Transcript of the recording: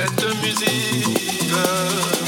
cette musique.